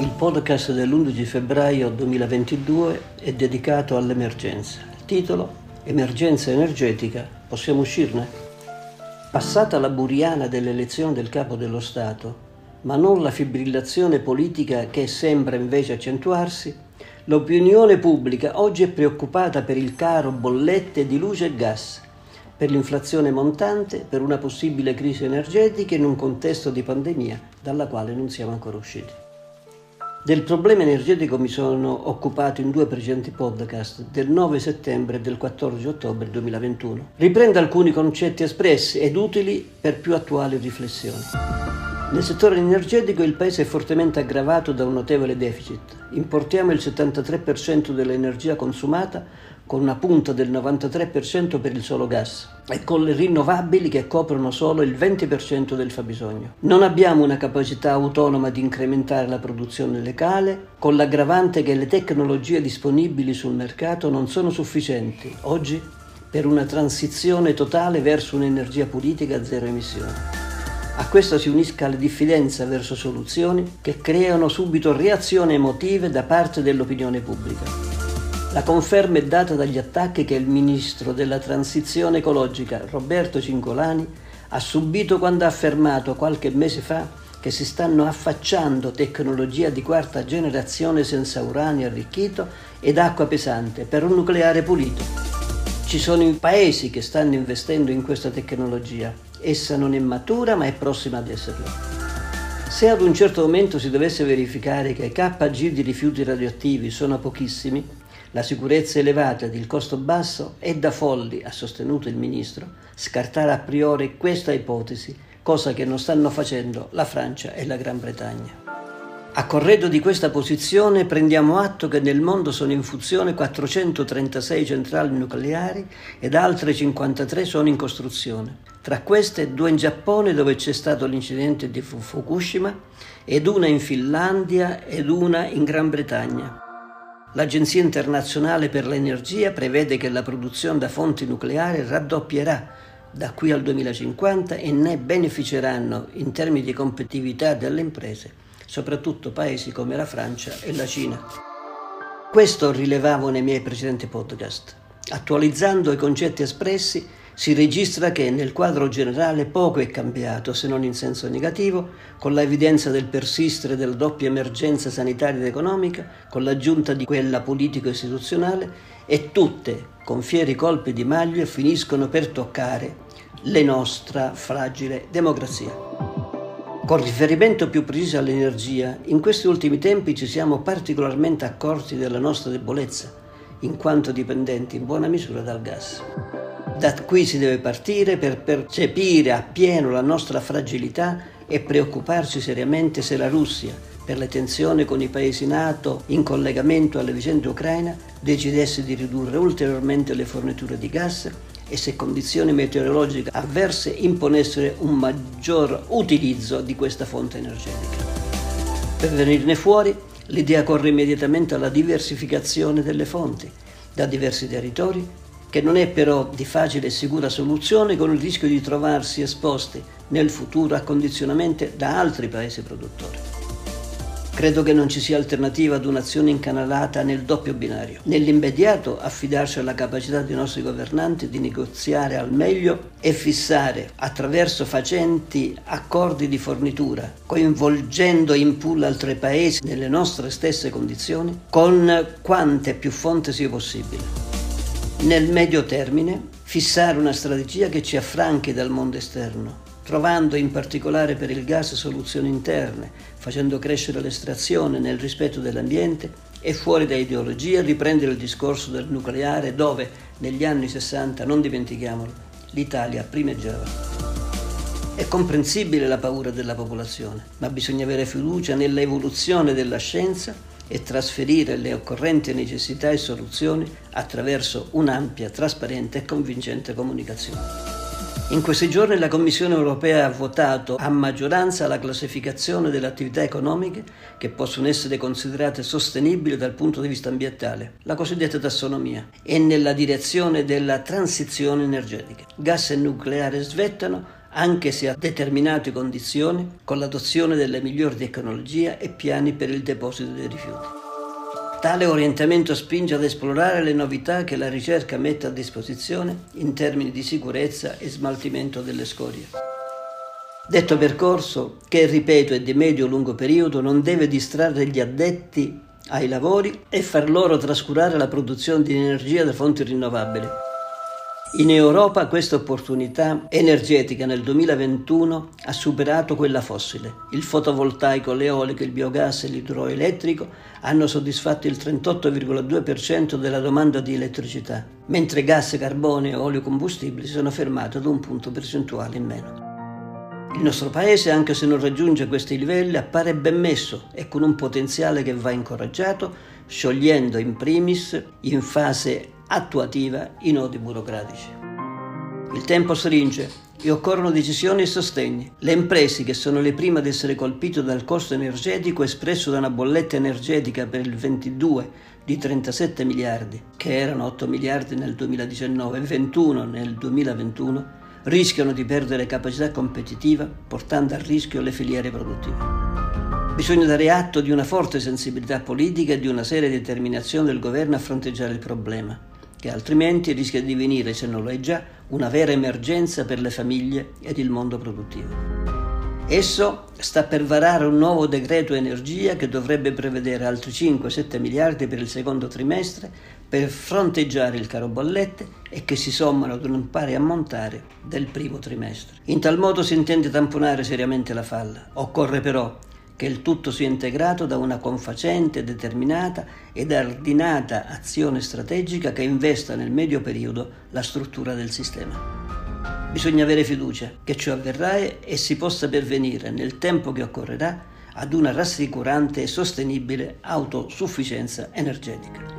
Il podcast dell'11 febbraio 2022 è dedicato all'emergenza. Il titolo Emergenza energetica, possiamo uscirne? Passata la buriana dell'elezione del capo dello Stato, ma non la fibrillazione politica che sembra invece accentuarsi, l'opinione pubblica oggi è preoccupata per il caro bollette di luce e gas, per l'inflazione montante, per una possibile crisi energetica in un contesto di pandemia dalla quale non siamo ancora usciti. Del problema energetico mi sono occupato in due precedenti podcast del 9 settembre e del 14 ottobre 2021. Riprendo alcuni concetti espressi ed utili per più attuali riflessioni. Nel settore energetico il Paese è fortemente aggravato da un notevole deficit. Importiamo il 73% dell'energia consumata con una punta del 93% per il solo gas e con le rinnovabili che coprono solo il 20% del fabbisogno. Non abbiamo una capacità autonoma di incrementare la produzione locale, con l'aggravante che le tecnologie disponibili sul mercato non sono sufficienti oggi per una transizione totale verso un'energia politica a zero emissioni. A questo si unisca la diffidenza verso soluzioni che creano subito reazioni emotive da parte dell'opinione pubblica. La conferma è data dagli attacchi che il ministro della transizione ecologica Roberto Cingolani ha subito quando ha affermato qualche mese fa che si stanno affacciando tecnologie di quarta generazione senza uranio arricchito ed acqua pesante per un nucleare pulito. Ci sono i paesi che stanno investendo in questa tecnologia. Essa non è matura ma è prossima ad esserlo. Se ad un certo momento si dovesse verificare che i KG di rifiuti radioattivi sono pochissimi, la sicurezza elevata ed il costo basso è da folli, ha sostenuto il ministro, scartare a priori questa ipotesi, cosa che non stanno facendo la Francia e la Gran Bretagna. A corredo di questa posizione prendiamo atto che nel mondo sono in funzione 436 centrali nucleari ed altre 53 sono in costruzione. Tra queste due in Giappone dove c'è stato l'incidente di Fukushima ed una in Finlandia ed una in Gran Bretagna. L'Agenzia internazionale per l'energia prevede che la produzione da fonti nucleari raddoppierà da qui al 2050 e ne beneficeranno in termini di competitività delle imprese, soprattutto paesi come la Francia e la Cina. Questo rilevavo nei miei precedenti podcast. Attualizzando i concetti espressi, si registra che nel quadro generale poco è cambiato, se non in senso negativo, con l'evidenza del persistere della doppia emergenza sanitaria ed economica, con l'aggiunta di quella politico-istituzionale, e tutte, con fieri colpi di maglio, finiscono per toccare la nostra fragile democrazia. Con riferimento più preciso all'energia, in questi ultimi tempi ci siamo particolarmente accorti della nostra debolezza, in quanto dipendenti in buona misura dal gas. Da qui si deve partire per percepire appieno la nostra fragilità e preoccuparci seriamente se la Russia, per le tensioni con i paesi NATO in collegamento alle vicende ucraine, decidesse di ridurre ulteriormente le forniture di gas e se condizioni meteorologiche avverse imponessero un maggior utilizzo di questa fonte energetica. Per venirne fuori, l'idea corre immediatamente alla diversificazione delle fonti da diversi territori che non è però di facile e sicura soluzione con il rischio di trovarsi esposti nel futuro a condizionamenti da altri paesi produttori. Credo che non ci sia alternativa ad un'azione incanalata nel doppio binario. Nell'immediato affidarsi alla capacità dei nostri governanti di negoziare al meglio e fissare attraverso facenti accordi di fornitura, coinvolgendo in pool altri paesi nelle nostre stesse condizioni, con quante più fonti sia possibile nel medio termine fissare una strategia che ci affranchi dal mondo esterno, trovando in particolare per il gas soluzioni interne, facendo crescere l'estrazione nel rispetto dell'ambiente e fuori da ideologia riprendere il discorso del nucleare dove negli anni 60, non dimentichiamolo, l'Italia primeggiava. È comprensibile la paura della popolazione, ma bisogna avere fiducia nella evoluzione della scienza e trasferire le occorrenti necessità e soluzioni attraverso un'ampia, trasparente e convincente comunicazione. In questi giorni la Commissione europea ha votato a maggioranza la classificazione delle attività economiche che possono essere considerate sostenibili dal punto di vista ambientale, la cosiddetta tassonomia, e nella direzione della transizione energetica. Gas e nucleare svettano anche se a determinate condizioni, con l'adozione delle migliori tecnologie e piani per il deposito dei rifiuti. Tale orientamento spinge ad esplorare le novità che la ricerca mette a disposizione in termini di sicurezza e smaltimento delle scorie. Detto percorso, che ripeto è di medio-lungo periodo, non deve distrarre gli addetti ai lavori e far loro trascurare la produzione di energia da fonti rinnovabili in Europa questa opportunità energetica nel 2021 ha superato quella fossile. Il fotovoltaico, l'eolico, il biogas e l'idroelettrico hanno soddisfatto il 38,2% della domanda di elettricità, mentre gas, carbone e olio combustibili sono fermati ad un punto percentuale in meno. Il nostro paese, anche se non raggiunge questi livelli, appare ben messo e con un potenziale che va incoraggiato, sciogliendo in primis in fase attuativa i nodi burocratici. Il tempo stringe e occorrono decisioni e sostegni. Le imprese, che sono le prime ad essere colpite dal costo energetico espresso da una bolletta energetica per il 22 di 37 miliardi, che erano 8 miliardi nel 2019 e 21 nel 2021, rischiano di perdere capacità competitiva portando a rischio le filiere produttive. Bisogna dare atto di una forte sensibilità politica e di una seria determinazione del governo a fronteggiare il problema che altrimenti rischia di divenire, se non lo è già, una vera emergenza per le famiglie ed il mondo produttivo. Esso sta per varare un nuovo decreto energia che dovrebbe prevedere altri 5-7 miliardi per il secondo trimestre per fronteggiare il caro bollette e che si sommano ad un pari ammontare del primo trimestre. In tal modo si intende tamponare seriamente la falla. Occorre però che il tutto sia integrato da una confacente, determinata ed ordinata azione strategica che investa nel medio periodo la struttura del sistema. Bisogna avere fiducia che ciò avverrà e si possa pervenire nel tempo che occorrerà ad una rassicurante e sostenibile autosufficienza energetica.